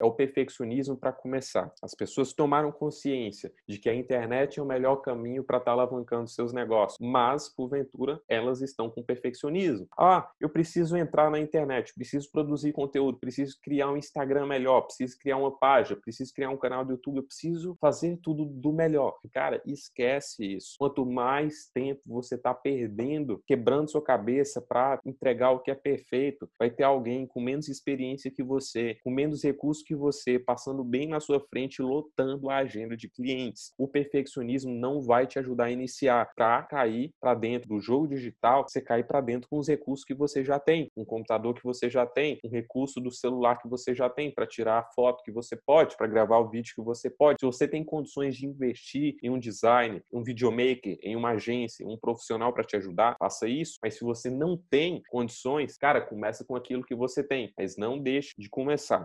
é o perfeccionismo para começar. As pessoas tomaram consciência de que a internet é o melhor caminho para estar tá alavancando seus negócios, mas, porventura, elas estão com perfeccionismo. Ah, eu preciso entrar na internet, preciso produzir conteúdo, preciso criar um Instagram melhor, preciso criar uma página, preciso criar um canal do YouTube, eu preciso fazer tudo do melhor. Cara, esquece isso. Quanto mais tempo você está perdendo, quebrando sua cabeça para entregar o que é perfeito, vai ter alguém com menos experiência que você, com menos recursos que você, passando bem na sua frente, lotando a agenda de clientes. O perfeccionismo não vai te ajudar a iniciar. Para cair para dentro do jogo digital, você cai para dentro com os recursos que você já tem, um computador que você já tem, um recurso do celular que você já tem para tirar a foto que você pode, para gravar o vídeo que você pode. Se você tem condições de investir em um design, um videomaker, em uma agência, um profissional para te ajudar, faça isso. Mas se você não tem condições, cara, começa com aquilo que você tem, mas não deixe de começar.